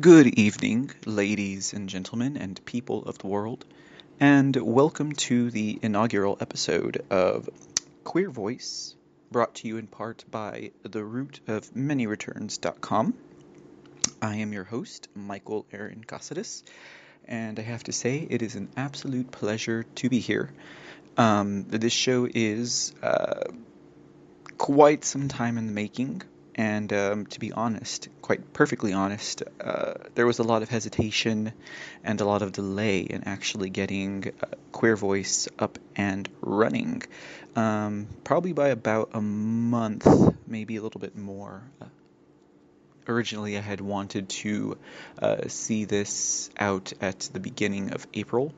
Good evening, ladies and gentlemen, and people of the world, and welcome to the inaugural episode of Queer Vox, brought to you in part by the root of many returns.com. I am your host, Michael Aaron Cassidus, and I have to say it is an absolute pleasure to be here. Um, this show is uh, quite some time in the making. And um, to be honest, quite perfectly honest, uh, there was a lot of hesitation and a lot of delay in actually getting uh, Queer Vox up and running. Um, probably by about a month, maybe a little bit more. Uh, originally, I had wanted to uh, see this out at the beginning of April.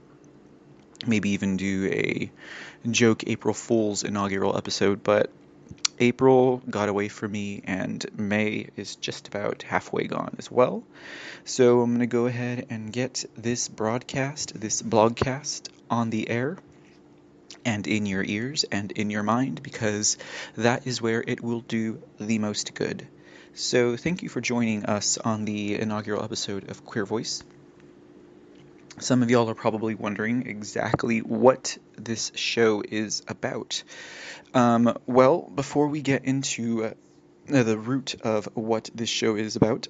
Maybe even do a joke April Fool's inaugural episode, but April got away from me, and May is just about halfway gone as well. So I'm going to go ahead and get this broadcast, this blogcast, on the air and in your ears and in your mind because that is where it will do the most good. So thank you for joining us on the inaugural episode of Queer Vox. Some of y'all are probably wondering exactly what this show is about. Um, well, before we get into uh, the root of what this show is about,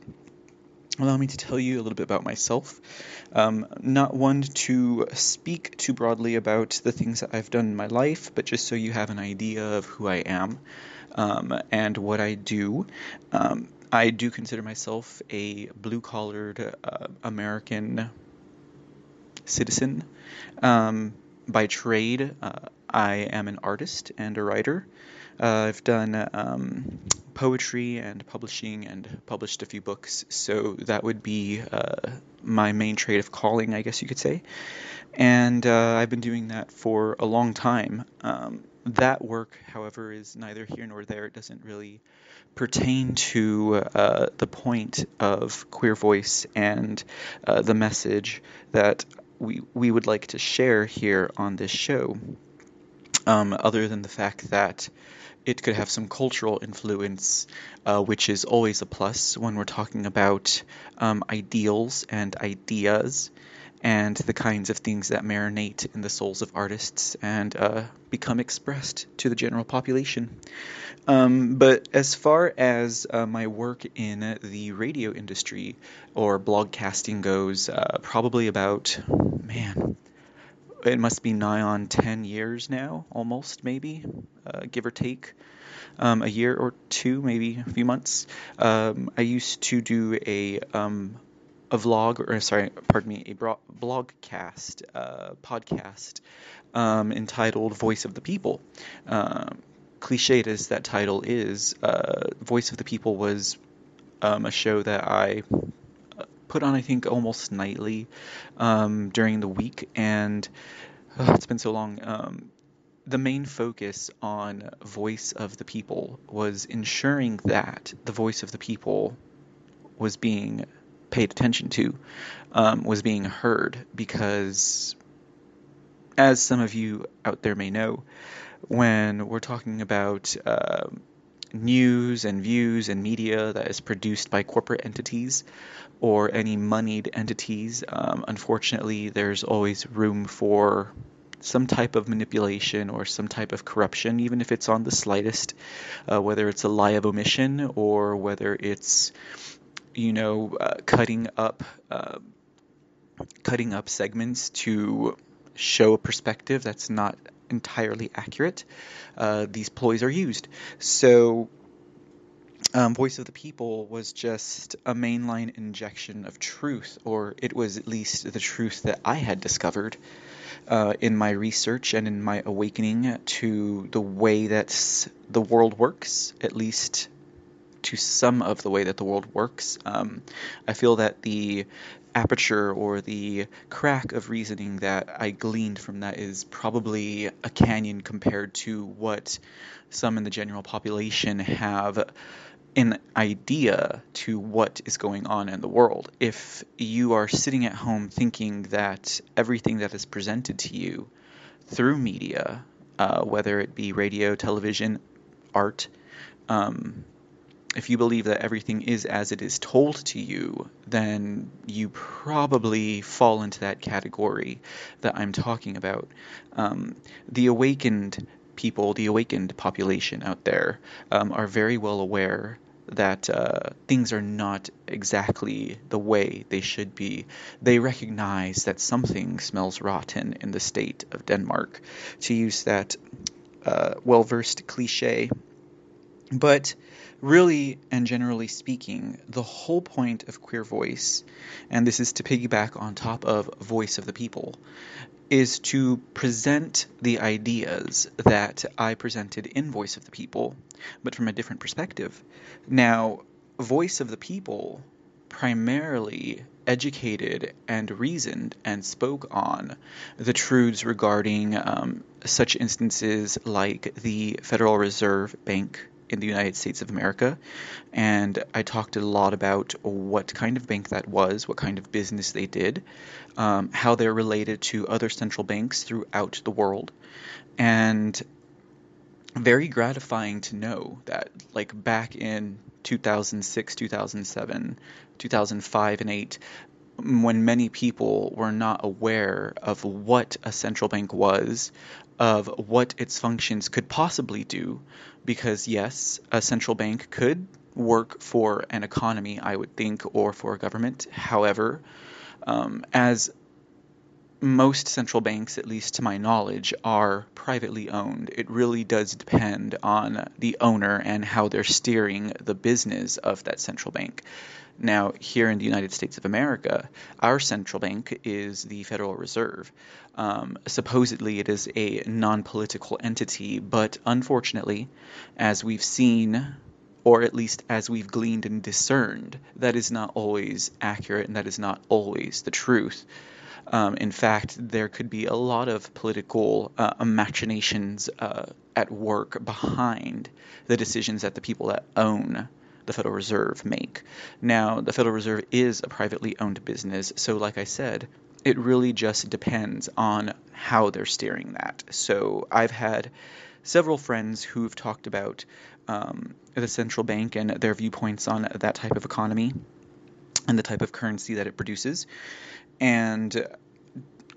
allow me to tell you a little bit about myself. Um, not one to speak too broadly about the things that I've done in my life, but just so you have an idea of who I am um, and what I do. Um, I do consider myself a blue collared uh, American citizen. Um, by trade, uh, I am an artist and a writer. Uh, I've done um, poetry and publishing and published a few books, so that would be uh, my main trade of calling, I guess you could say. And uh, I've been doing that for a long time. Um, that work, however, is neither here nor there. It doesn't really pertain to uh, the point of queer Vox and uh, the message that we we would like to share here on this show, um, other than the fact that it could have some cultural influence, uh, which is always a plus when we're talking about um, ideals and ideas and the kinds of things that marinate in the souls of artists and uh, become expressed to the general population. Um, but as far as uh, my work in the radio industry or blogcasting goes, uh, probably about, man, it must be nigh on 10 years now, almost maybe, uh, give or take. Um, a year or two, maybe a few months. Um, I used to do a um, a vlog, or sorry, pardon me, a blogcast, uh, podcast um, entitled "Voice of the People." Uh, cliched as that title is, uh, "Voice of the People" was um, a show that I uh, put on, I think, almost nightly um, during the week, and uh, it's been so long. Um, the main focus on voice of the people was ensuring that the voice of the people was being paid attention to um, was being heard because, as some of you out there may know, when we're talking about uh, news and views and media that is produced by corporate entities or any moneyed entities, um, unfortunately, there's always room for some type of manipulation or some type of corruption, even if it's on the slightest, uh, whether it's a lie of omission or whether it's you know, uh, cutting up uh, cutting up segments to show a perspective that's not entirely accurate. Uh, these ploys are used. So, um, Voice of the People was just a mainline injection of truth, or it was at least the truth that I had discovered uh, in my research and in my awakening to the way that the world works, at least to some of the way that the world works. Um, I feel that the aperture or the crack of reasoning that I gleaned from that is probably a canyon compared to what some in the general population have an idea to what is going on in the world. If you are sitting at home thinking that everything that is presented to you through media, uh, whether it be radio, television, art, um, if you believe that everything is as it is told to you, then you probably fall into that category that I'm talking about. Um, the awakened people, the awakened population out there, um, are very well aware that uh, things are not exactly the way they should be. They recognize that something smells rotten in the state of Denmark, to use that uh, well versed cliche. But really and generally speaking, the whole point of Queer Vox, and this is to piggyback on top of Voice of the People, is to present the ideas that I presented in Voice of the People, but from a different perspective. Now, Voice of the People primarily educated and reasoned and spoke on the truths regarding um, such instances like the Federal Reserve Bank in the United States of America. And I talked a lot about what kind of bank that was, what kind of business they did, um, how they're related to other central banks throughout the world. And very gratifying to know that, like back in 2006, 2007, 2005, and 8, when many people were not aware of what a central bank was, of what its functions could possibly do, because yes, a central bank could work for an economy, I would think, or for a government. However, um, as most central banks, at least to my knowledge, are privately owned. It really does depend on the owner and how they're steering the business of that central bank. Now, here in the United States of America, our central bank is the Federal Reserve. Um, supposedly, it is a non political entity, but unfortunately, as we've seen, or at least as we've gleaned and discerned, that is not always accurate and that is not always the truth. Um, in fact, there could be a lot of political uh, machinations uh, at work behind the decisions that the people that own the Federal Reserve make. Now, the Federal Reserve is a privately owned business, so like I said, it really just depends on how they're steering that. So I've had several friends who've talked about um, the central bank and their viewpoints on that type of economy and the type of currency that it produces. And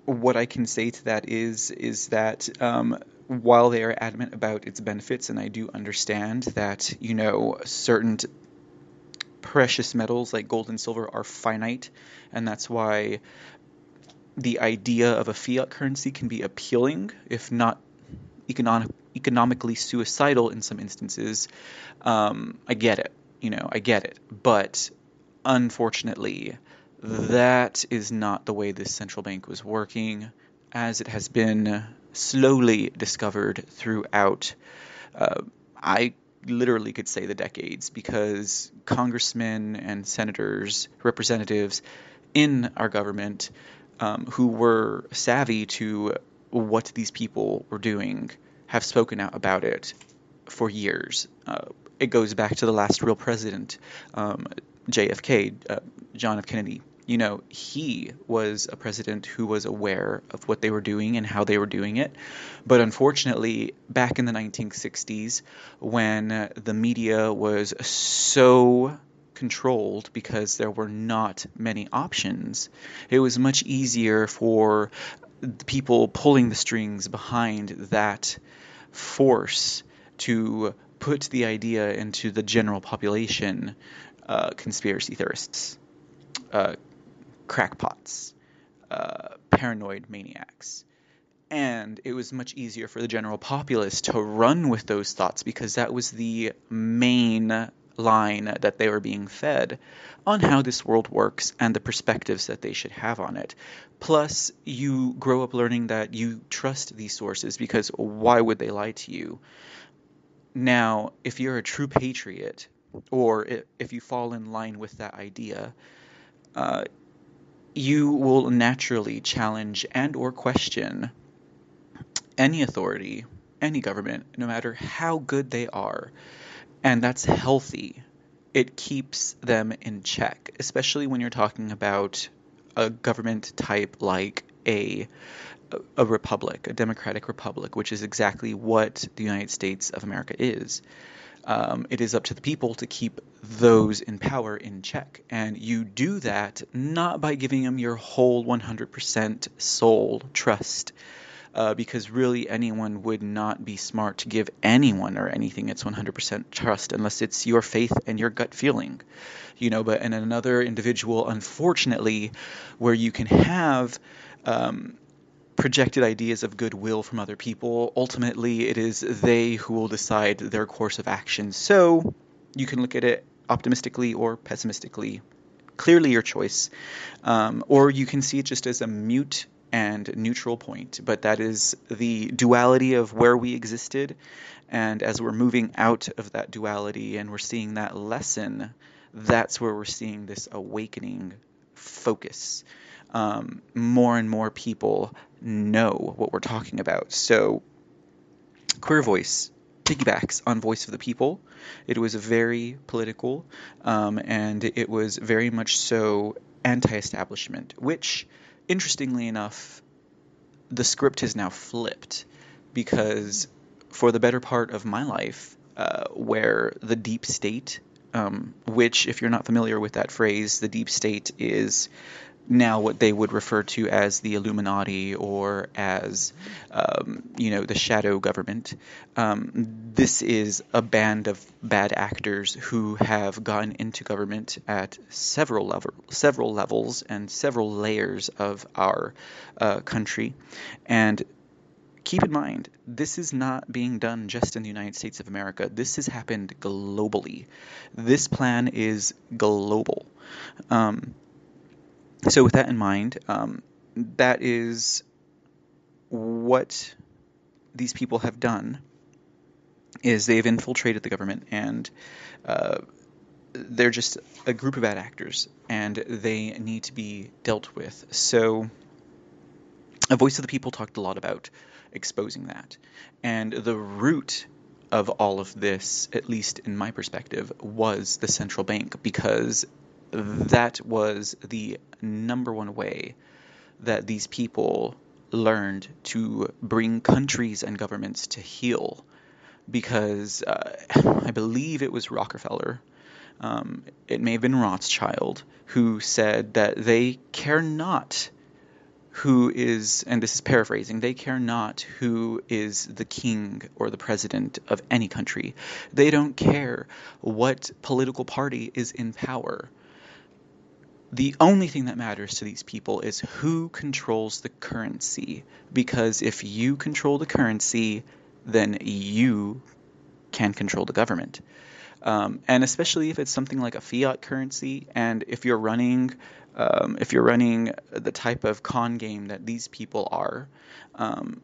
what I can say to that is is that um, while they are adamant about its benefits, and I do understand that you know certain precious metals like gold and silver are finite, and that's why the idea of a fiat currency can be appealing, if not economic, economically suicidal in some instances. Um, I get it, you know, I get it, but unfortunately, that is not the way this central bank was working, as it has been slowly discovered throughout. Uh, I literally could say the decades because congressmen and senators, representatives in our government um, who were savvy to what these people were doing have spoken out about it for years. Uh, it goes back to the last real president, um, JFK, uh, John F. Kennedy you know, he was a president who was aware of what they were doing and how they were doing it. But unfortunately, back in the 1960s, when the media was so controlled because there were not many options, it was much easier for the people pulling the strings behind that force to put the idea into the general population uh, conspiracy theorists. Uh, crackpots, uh, paranoid maniacs. And it was much easier for the general populace to run with those thoughts because that was the main line that they were being fed on how this world works and the perspectives that they should have on it. Plus, you grow up learning that you trust these sources because why would they lie to you? Now, if you're a true patriot, or if you fall in line with that idea, uh, you will naturally challenge and or question any authority, any government, no matter how good they are. And that's healthy. It keeps them in check, especially when you're talking about a government type like a a republic, a democratic republic, which is exactly what the United States of America is. Um, it is up to the people to keep those in power in check. And you do that not by giving them your whole 100% soul trust, uh, because really anyone would not be smart to give anyone or anything its 100% trust unless it's your faith and your gut feeling. You know, but in another individual, unfortunately, where you can have um, projected ideas of goodwill from other people, ultimately it is they who will decide their course of action. So you can look at it optimistically or pessimistically. Clearly, your choice. Um, or you can see it just as a mute and neutral point, but that is the duality of where we existed. And as we're moving out of that duality and we're seeing that lesson, that's where we're seeing this awakening focus. Um, more and more people know what we're talking about. So, Queer Vox piggybacks on Voice of the People. It was very political, um, and it was very much so anti establishment, which interestingly enough, the script has now flipped because for the better part of my life, uh, where the deep state, um, which, if you're not familiar with that phrase, the deep state is now what they would refer to as the Illuminati or as, um, you know, the shadow government. Um, this is a band of bad actors who have gotten into government at several level, several levels and several layers of our uh, country, and keep in mind, this is not being done just in the United States of America. This has happened globally. This plan is global. Um, so, with that in mind, um, that is what these people have done is they've infiltrated the government and uh, they're just a group of bad actors and they need to be dealt with. So, a voice of the people talked a lot about exposing that. And the root of all of this, at least in my perspective, was the central bank because that was the number one way that these people learned to bring countries and governments to heel. Because uh, I believe it was Rockefeller, um, it may have been Rothschild, who said that they care not who is, and this is paraphrasing, they care not who is the king or the president of any country. They don't care what political party is in power the only thing that matters to these people is who controls the currency. Because if you control the currency, then you can control the government. Um, and especially if it's something like a fiat currency, and if you're running, um, if you're running the type of con game that these people are, um,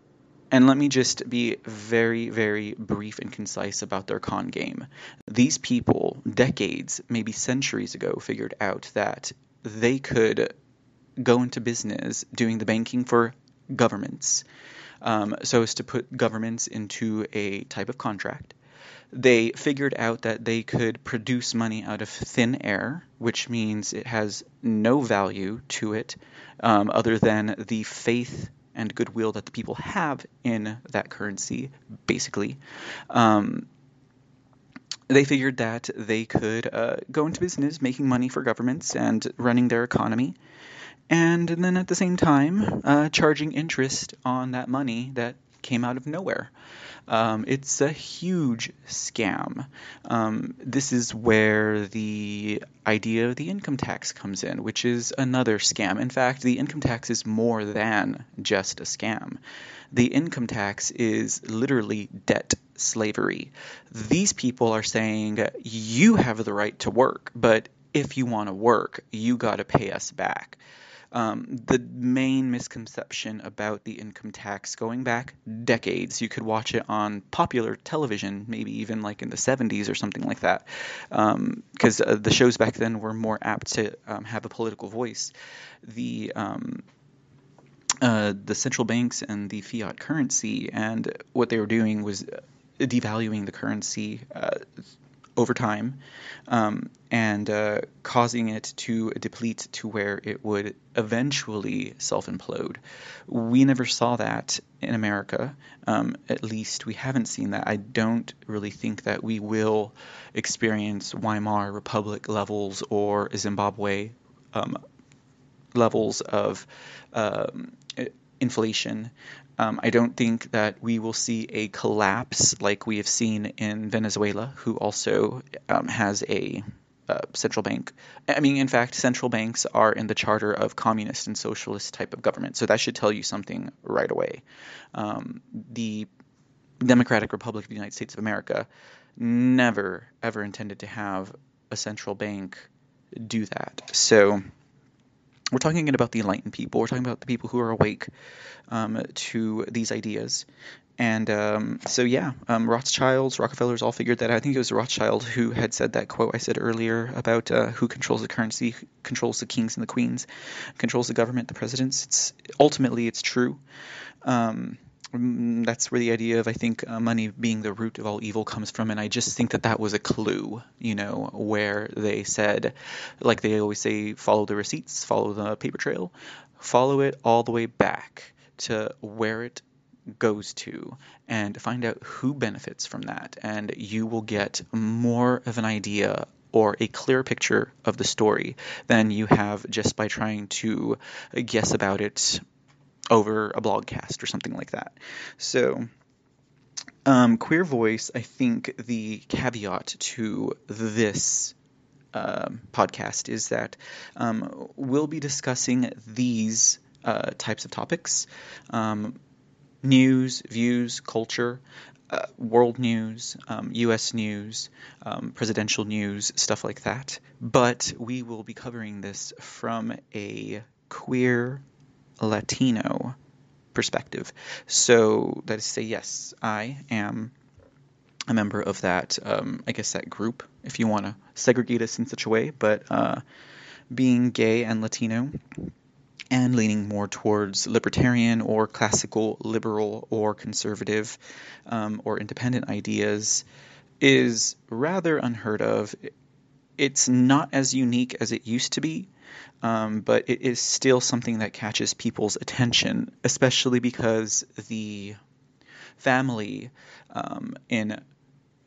and let me just be very, very brief and concise about their con game. These people, decades, maybe centuries ago, figured out that they could go into business doing the banking for governments um, so as to put governments into a type of contract. They figured out that they could produce money out of thin air, which means it has no value to it um, other than the faith and goodwill that the people have in that currency, basically. Um, they figured that they could uh, go into business making money for governments and running their economy, and then at the same time uh, charging interest on that money that came out of nowhere. Um, it's a huge scam. Um, this is where the idea of the income tax comes in, which is another scam. In fact, the income tax is more than just a scam. The income tax is literally debt slavery. These people are saying you have the right to work, but if you want to work, you got to pay us back. Um, the main misconception about the income tax going back decades, you could watch it on popular television, maybe even like in the 70s or something like that, because um, uh, the shows back then were more apt to um, have a political voice. The um, uh, the central banks and the fiat currency, and what they were doing was devaluing the currency uh, over time um, and uh, causing it to deplete to where it would eventually self implode. We never saw that in America. Um, at least we haven't seen that. I don't really think that we will experience Weimar Republic levels or Zimbabwe um, levels of um, inflation. Um, I don't think that we will see a collapse like we have seen in Venezuela, who also um, has a uh, central bank. I mean, in fact, central banks are in the charter of communist and socialist type of government, so that should tell you something right away. Um, the Democratic Republic of the United States of America never ever intended to have a central bank do that. So we're talking about the enlightened people. We're talking about the people who are awake um, to these ideas. And um, so, yeah, um, Rothschilds, Rockefellers all figured that. I think it was Rothschild who had said that quote I said earlier about uh, who controls the currency, controls the kings and the queens, controls the government, the presidents. It's ultimately it's true. Um, that's where the idea of I think uh, money being the root of all evil comes from, and I just think that that was a clue, you know, where they said, like they always say, follow the receipts, follow the paper trail, follow it all the way back to where it goes to and find out who benefits from that and you will get more of an idea or a clear picture of the story than you have just by trying to guess about it over a blogcast or something like that. So, um, Queer Vox, I think the caveat to this uh, podcast is that um, we'll be discussing these uh, types of topics um, news, views, culture. Uh, world news, um, U.S. news, um, presidential news, stuff like that. But we will be covering this from a queer Latino perspective. So that is to say, yes, I am a member of that, um, I guess, that group, if you want to segregate us in such a way. But uh, being gay and Latino and leaning more towards libertarian or classical liberal or conservative um, or independent ideas is rather unheard of. It's not as unique as it used to be, um, but it is still something that catches people's attention, especially because the family um, in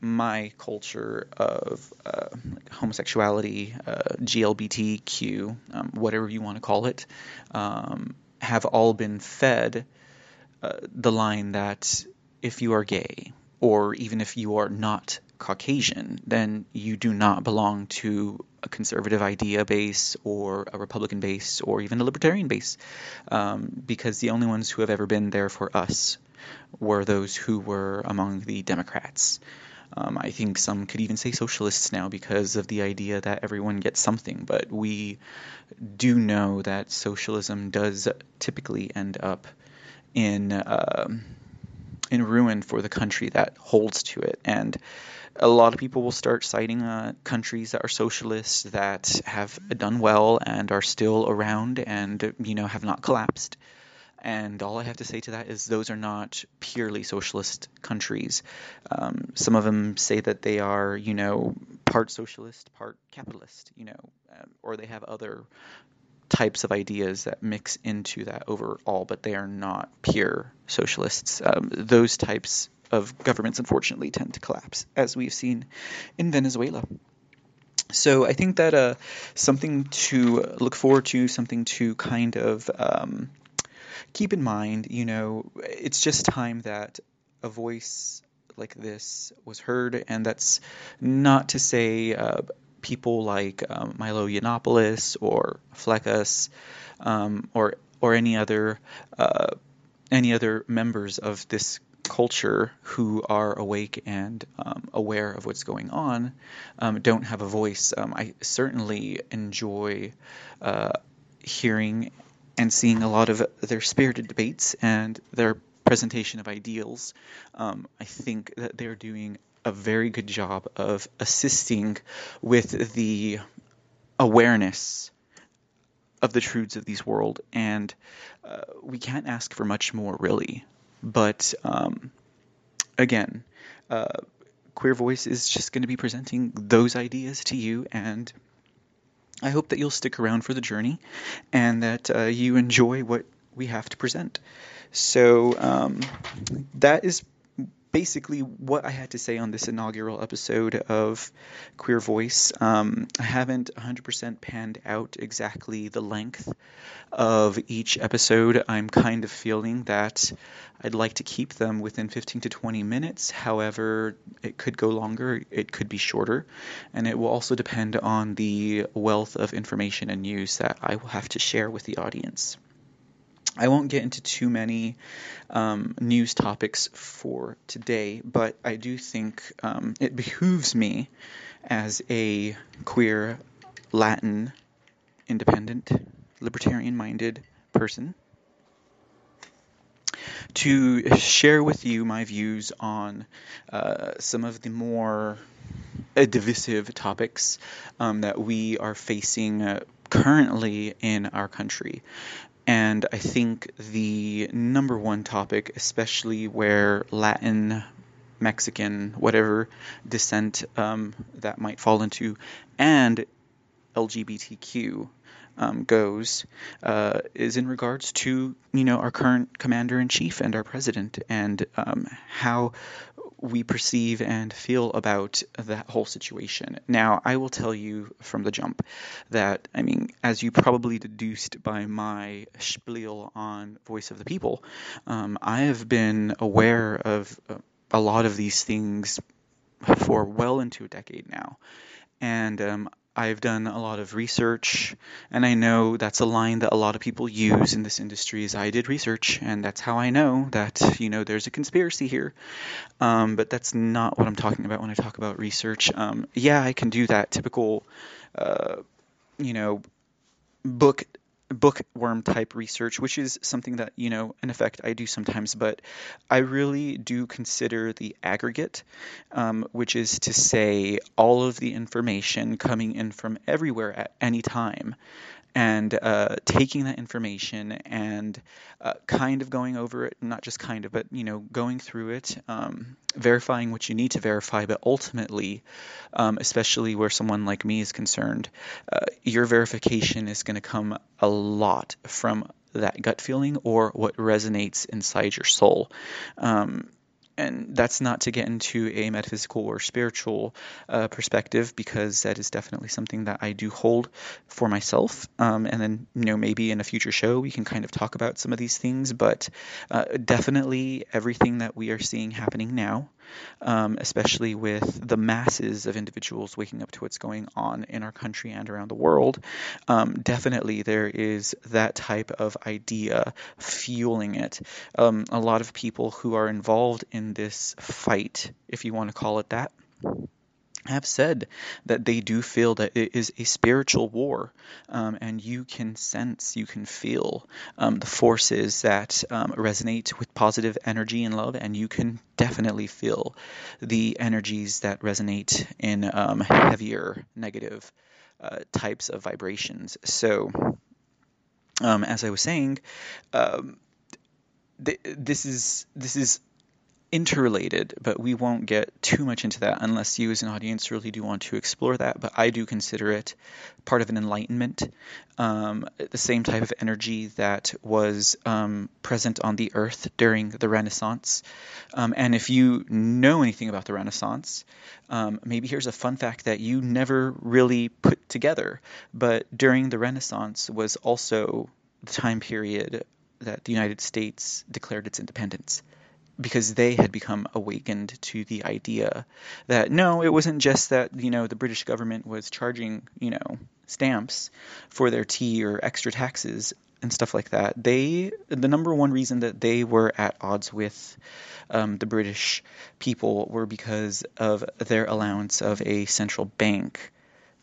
my culture of uh, homosexuality, uh, GLBTQ, um, whatever you want to call it, um, have all been fed uh, the line that if you are gay, or even if you are not Caucasian, then you do not belong to a conservative idea base or a Republican base or even a libertarian base, um, because the only ones who have ever been there for us were those who were among the Democrats. Um, I think some could even say socialists now because of the idea that everyone gets something, but we do know that socialism does typically end up in uh, in ruin for the country that holds to it. And a lot of people will start citing uh, countries that are socialists that have done well and are still around and you know have not collapsed. And all I have to say to that is those are not purely socialist countries. Um, some of them say that they are, you know, part socialist, part capitalist, you know, um, or they have other types of ideas that mix into that overall, but they are not pure socialists. Um, those types of governments, unfortunately, tend to collapse, as we've seen in Venezuela. So I think that uh, something to look forward to, something to kind of um, keep in mind. You know, it's just time that a voice like this was heard, and that's not to say uh, people like um, Milo Yiannopoulos or Fleccas um, or or any other uh, any other members of this culture who are awake and um, aware of what's going on um, don't have a voice. Um, I certainly enjoy uh, hearing and seeing a lot of their spirited debates and their presentation of ideals. Um, I think that they're doing a very good job of assisting with the awareness of the truths of these world and uh, we can't ask for much more really but um, again uh, Queer Vox is just going to be presenting those ideas to you, and I hope that you'll stick around for the journey and that uh, you enjoy what we have to present. So um, that is basically what I had to say on this inaugural episode of Queer Vox. Um, I haven't 100% panned out exactly the length of each episode. I'm kind of feeling that I'd like to keep them within 15 to 20 minutes. However, it could go longer, it could be shorter, and it will also depend on the wealth of information and news that I will have to share with the audience. I won't get into too many um, news topics for today, but I do think um, it behooves me as a queer, Latin, independent, libertarian minded person to share with you my views on uh, some of the more divisive topics um, that we are facing uh, currently in our country. And I think the number one topic, especially where Latin, Mexican, whatever descent um, that might fall into, and LGBTQ um, goes, uh, is in regards to you know our current commander in chief and our president, and um, how we perceive and feel about that whole situation. Now, I will tell you from the jump that, I mean, as you probably deduced by my spiel on Voice of the People, um, I have been aware of uh, a lot of these things for well into a decade now. And um, I've done a lot of research, and I know that's a line that a lot of people use in this industry. Is I did research, and that's how I know that you know there's a conspiracy here. Um, but that's not what I'm talking about when I talk about research. Um, yeah, I can do that typical, uh, you know, book bookworm type research, which is something that, you know, in effect I do sometimes, but I really do consider the aggregate, um, which is to say all of the information coming in from everywhere at any time and uh, taking that information and uh, kind of going over it, not just kind of, but you know, going through it, um, verifying what you need to verify, but ultimately, um, especially where someone like me is concerned, uh, your verification is going to come a lot from that gut feeling or what resonates inside your soul. Um, and that's not to get into a metaphysical or spiritual uh, perspective because that is definitely something that I do hold for myself. Um, and then, you know, maybe in a future show we can kind of talk about some of these things, but uh, definitely everything that we are seeing happening now um, especially with the masses of individuals waking up to what's going on in our country and around the world, um, definitely there is that type of idea fueling it. Um, a lot of people who are involved in this fight, if you want to call it that, have said that they do feel that it is a spiritual war, um, and you can sense, you can feel um, the forces that um, resonate with positive energy and love, and you can definitely feel the energies that resonate in um, heavier negative uh, types of vibrations. So, um, as I was saying, um, th- this is this is interrelated, but we won't get too much into that unless you as an audience really do want to explore that. But I do consider it part of an enlightenment, um, the same type of energy that was um, present on the earth during the Renaissance. Um, and if you know anything about the Renaissance, um, maybe here's a fun fact that you never really put together. But during the Renaissance was also the time period that the United States declared its independence because they had become awakened to the idea that no, it wasn't just that you know the British government was charging you know stamps for their tea or extra taxes and stuff like that. They the number one reason that they were at odds with um, the British people were because of their allowance of a central bank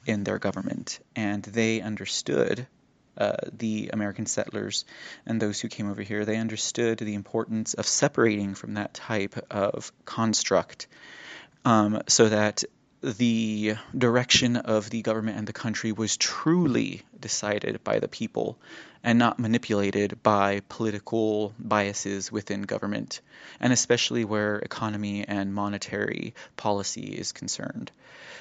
in their government, and they understood uh, the American settlers and those who came over here, they understood the importance of separating from that type of construct um, so that the direction of the government and the country was truly decided by the people and not manipulated by political biases within government, and especially where economy and monetary policy is concerned.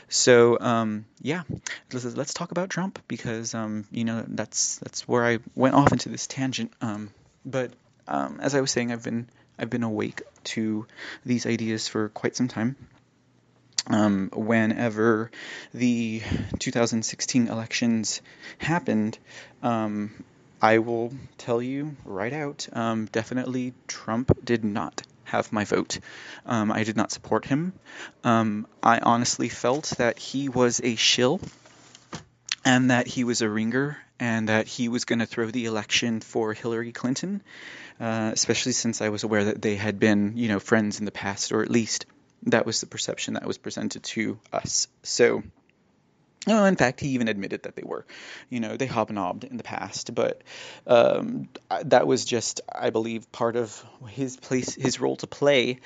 So um, yeah, let's, let's, talk about Trump because um, you know that's that's where I went off into this tangent. Um, but um, as I was saying, I've been I've been awake to these ideas for quite some time. Um, whenever the 2016 elections happened, um, I will tell you right out um, definitely Trump did not have my vote. Um, I did not support him. Um, I honestly felt that he was a shill and that he was a ringer and that he was going to throw the election for Hillary Clinton, uh, especially since I was aware that they had been, you know, friends in the past, or at least that was the perception that was presented to us. So well, in fact, he even admitted that they were. You know, they hobnobbed in the past, but um, that was just, I believe, part of his place, his role to play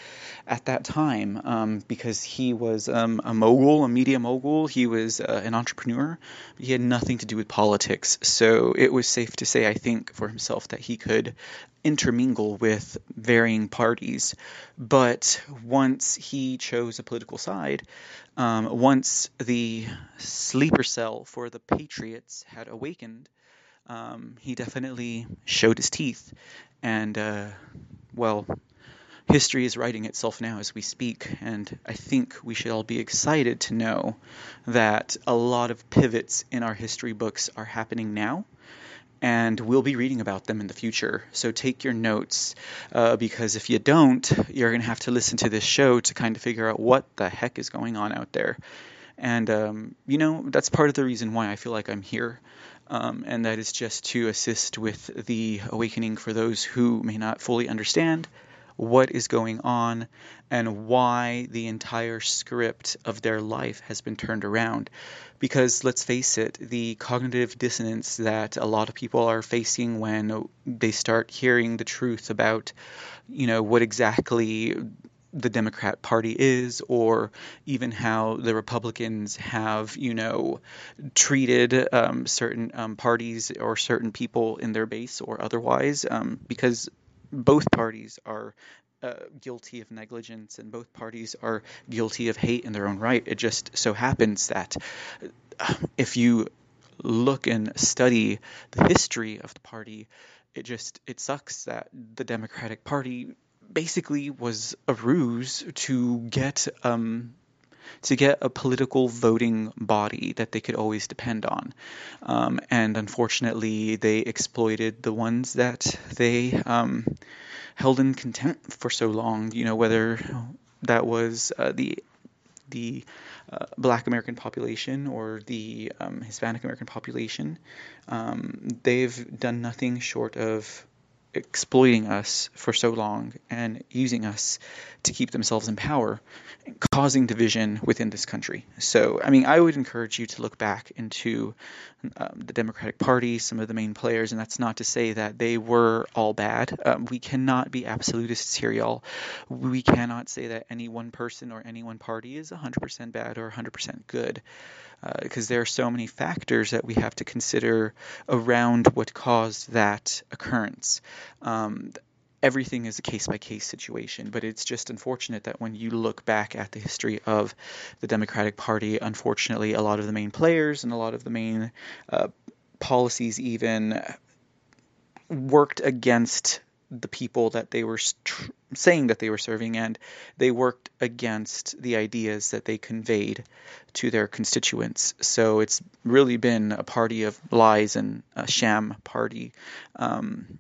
at that time, um, because he was um, a mogul, a media mogul. He was uh, an entrepreneur. He had nothing to do with politics, so it was safe to say, I think, for himself that he could intermingle with varying parties. But once he chose a political side, um, once the sleeper cell for the Patriots had awakened, um, he definitely showed his teeth. And, uh, well, history is writing itself now as we speak. And I think we should all be excited to know that a lot of pivots in our history books are happening now and we'll be reading about them in the future. So take your notes uh, because if you don't, you're going to have to listen to this show to kind of figure out what the heck is going on out there. And, um, you know, that's part of the reason why I feel like I'm here. Um, and that is just to assist with the awakening for those who may not fully understand what is going on and why the entire script of their life has been turned around. Because let's face it, the cognitive dissonance that a lot of people are facing when they start hearing the truth about, you know, what exactly the Democrat Party is, or even how the Republicans have, you know, treated um, certain um, parties or certain people in their base or otherwise, um, because both parties are uh, guilty of negligence and both parties are guilty of hate in their own right. It just so happens that uh, if you look and study the history of the party, it just it sucks that the Democratic Party basically was a ruse to get um, to get a political voting body that they could always depend on. Um, and unfortunately, they exploited the ones that they um, held in contempt for so long. You know, whether that was uh, the the uh, Black American population or the um, Hispanic American population, um, they've done nothing short of exploiting us for so long and using us to keep themselves in power, causing division within this country. So, I mean, I would encourage you to look back into um, the Democratic Party, some of the main players, and that's not to say that they were all bad. Um, we cannot be absolutists here, y'all. We cannot say that any one person or any one party is 100% bad or 100% good because uh, there are so many factors that we have to consider around what caused that occurrence. Um, everything is a case by case situation, but it's just unfortunate that when you look back at the history of the Democratic Party, unfortunately, a lot of the main players and a lot of the main uh, policies even worked against the people that they were tr- saying that they were serving, and they worked against the ideas that they conveyed to their constituents. So it's really been a party of lies and a sham party. Um,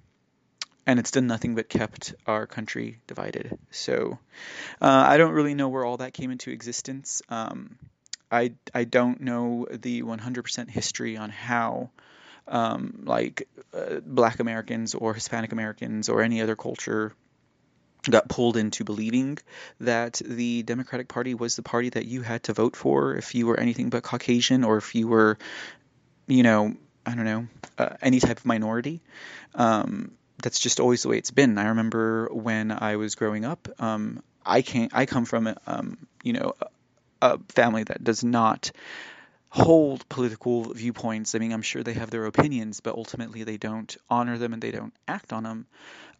and it's done nothing but kept our country divided. So uh, I don't really know where all that came into existence. Um, I, I don't know the 100% history on how um, like uh, black Americans or Hispanic Americans or any other culture got pulled into believing that the Democratic Party was the party that you had to vote for if you were anything but Caucasian or if you were, you know, I don't know, uh, any type of minority. Um, that's just always the way it's been. I remember when I was growing up, um, I came, I come from, um, you know, a family that does not hold political viewpoints. I mean, I'm sure they have their opinions, but ultimately they don't honor them and they don't act on them.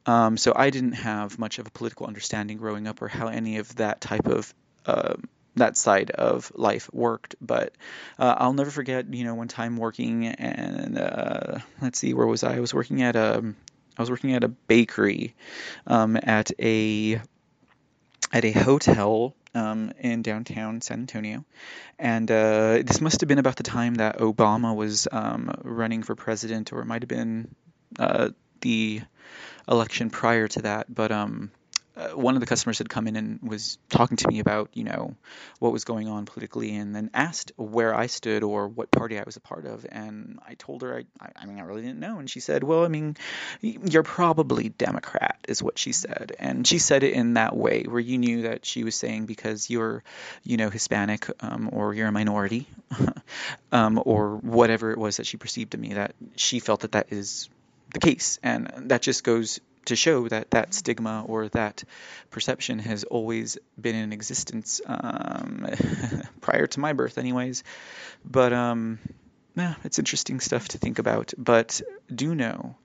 Um, so I didn't have much of a political understanding growing up or how any of that type of uh, that side of life worked. But uh, I'll never forget, you know, one time working and uh, let's see, where was I? I was working at a I was working at a bakery um, at a at a hotel um, in downtown San Antonio, and uh, this must have been about the time that Obama was um, running for president, or it might have been uh, the election prior to that. But um, uh, one of the customers had come in and was talking to me about, you know, what was going on politically, and then asked where I stood or what party I was a part of. And I told her, I, I mean, I really didn't know. And she said, well, I mean, you're probably Democrat, is what she said. And she said it in that way, where you knew that she was saying because you're, you know, Hispanic um, or you're a minority um, or whatever it was that she perceived of me, that she felt that that is the case. And that just goes to show that that stigma or that perception has always been in existence um, prior to my birth, anyways. But um, yeah, it's interesting stuff to think about. But do know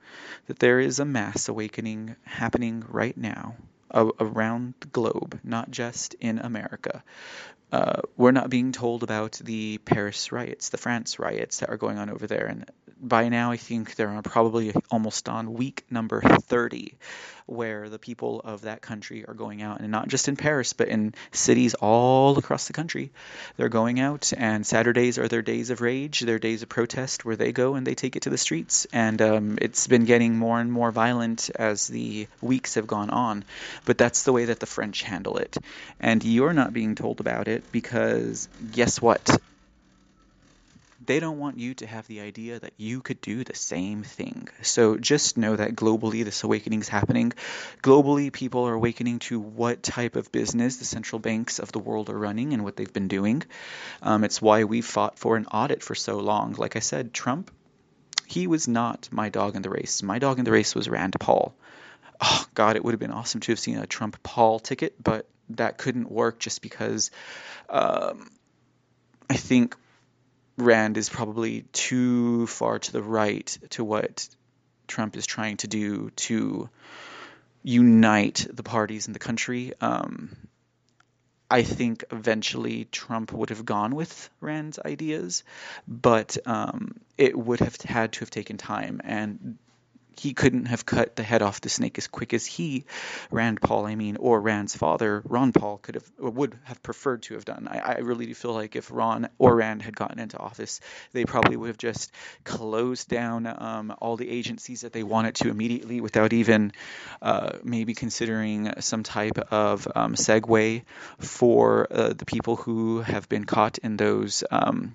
that there is a mass awakening happening right now around the globe, not just in America. Uh, we're not being told about the Paris riots, the France riots that are going on over there, and by now I think they're probably almost on week number 30 where the people of that country are going out and not just in Paris but in cities all across the country. They're going out and Saturdays are their days of rage their days of protest where they go and they take it to the streets. And um, it's been getting more and more violent as the weeks have gone on. But that's the way that the French handle it. And you're not being told about it because guess what they don't want you to have the idea that you could do the same thing. So just know that globally this awakening is happening. Globally, people are awakening to what type of business the central banks of the world are running and what they've been doing. Um, it's why we've fought for an audit for so long. Like I said, Trump, he was not my dog in the race. My dog in the race was Rand Paul. Oh, God, it would have been awesome to have seen a Trump Paul ticket, but that couldn't work just because um, I think Rand is probably too far to the right to what Trump is trying to do to unite the parties in the country. Um, I think eventually Trump would have gone with Rand's ideas, but um, it would have had to have taken time. And he couldn't have cut the head off the snake as quick as he, Rand Paul, I mean, or Rand's father, Ron Paul, could have would have preferred to have done. I, I really do feel like if Ron or Rand had gotten into office, they probably would have just closed down um, all the agencies that they wanted to immediately without even uh, maybe considering some type of um, segue for uh, the people who have been caught in those um,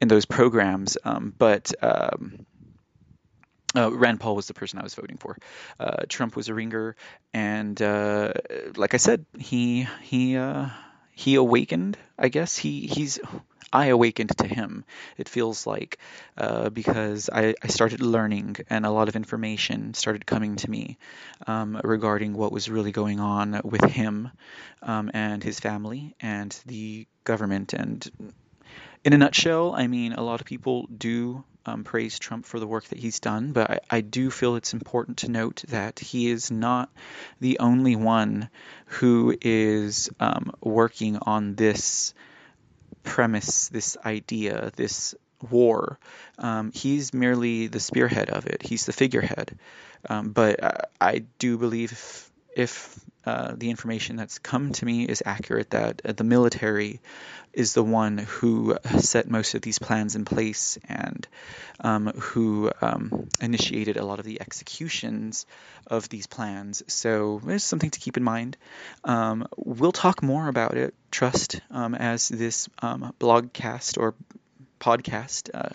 in those programs. Um, but um, uh, Rand Paul was the person I was voting for. Uh, Trump was a ringer, and uh, like I said, he he uh, he awakened. I guess he he's. I awakened to him. It feels like uh, because I, I started learning and a lot of information started coming to me um, regarding what was really going on with him um, and his family and the government. And in a nutshell, I mean, a lot of people do um, praise Trump for the work that he's done, but I, I, do feel it's important to note that he is not the only one who is um, working on this premise, this idea, this war. Um, he's merely the spearhead of it, he's the figurehead. Um, but I, I, do believe if, if uh, the information that's come to me is accurate, that uh, the military is the one who set most of these plans in place and um, who um, initiated a lot of the executions of these plans. So there's something to keep in mind. Um, we'll talk more about it, trust, um, as this um, blogcast or podcast uh,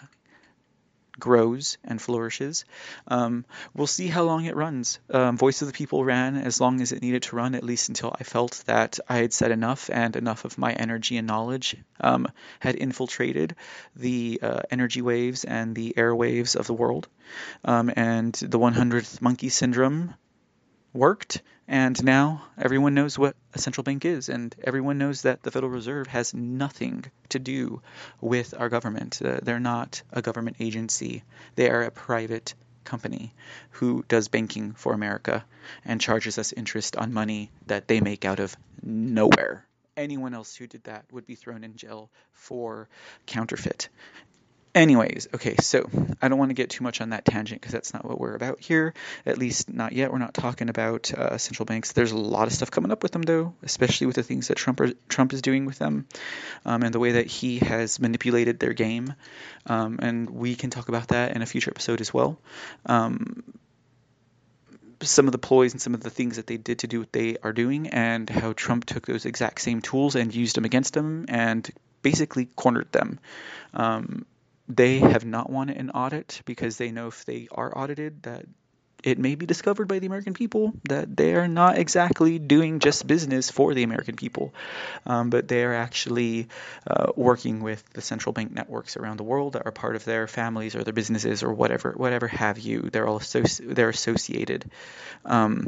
grows and flourishes. Um, we'll see how long it runs. Um, Voice of the People ran as long as it needed to run, at least until I felt that I had said enough and enough of my energy and knowledge um, had infiltrated the uh, energy waves and the airwaves of the world. Um, and the 100th monkey syndrome worked, and now everyone knows what a central bank is, and everyone knows that the Federal Reserve has nothing to do with our government. Uh, they're not a government agency, they are a private company who does banking for America and charges us interest on money that they make out of nowhere. Anyone else who did that would be thrown in jail for counterfeit. Anyways, okay, so I don't want to get too much on that tangent because that's not what we're about here. At least not yet. We're not talking about uh, central banks. There's a lot of stuff coming up with them, though, especially with the things that Trump are, Trump is doing with them, um, and the way that he has manipulated their game. Um, and we can talk about that in a future episode as well. Um, some of the ploys and some of the things that they did to do what they are doing, and how Trump took those exact same tools and used them against them and basically cornered them. Um, they have not wanted an audit because they know if they are audited that it may be discovered by the American people that they are not exactly doing just business for the American people, um, but they are actually uh, working with the central bank networks around the world that are part of their families or their businesses or whatever, whatever have you. They're all associ- they're associated. Um,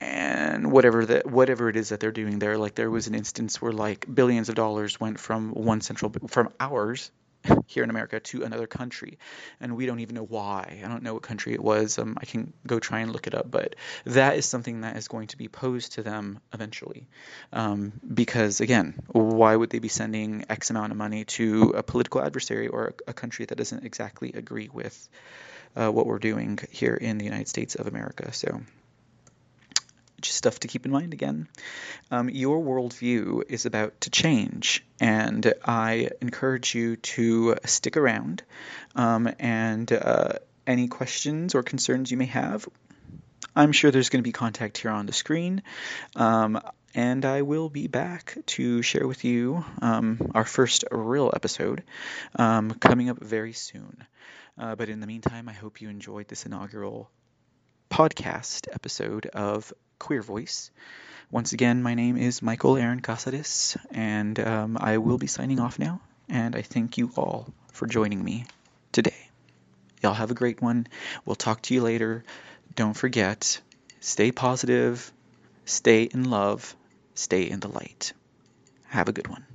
and whatever that whatever it is that they're doing there like there was an instance where like billions of dollars went from one central from ours here in America to another country, and we don't even know why. I don't know what country it was. Um, I can go try and look it up, but that is something that is going to be posed to them eventually. Um, because again, why would they be sending X amount of money to a political adversary or a, country that doesn't exactly agree with uh, what we're doing here in the United States of America? So just stuff to keep in mind again. Um, your worldview is about to change, and I encourage you to stick around. Um, and uh, any questions or concerns you may have, I'm sure there's going to be contact here on the screen. Um, and I will be back to share with you um, our first real episode um, coming up very soon. Uh, but in the meantime, I hope you enjoyed this inaugural podcast episode of Queer Vox. Once again, my name is Michael Aaron Casares, and um, I will be signing off now. And I thank you all for joining me today. Y'all have a great one. We'll talk to you later. Don't forget, stay positive, stay in love, stay in the light. Have a good one.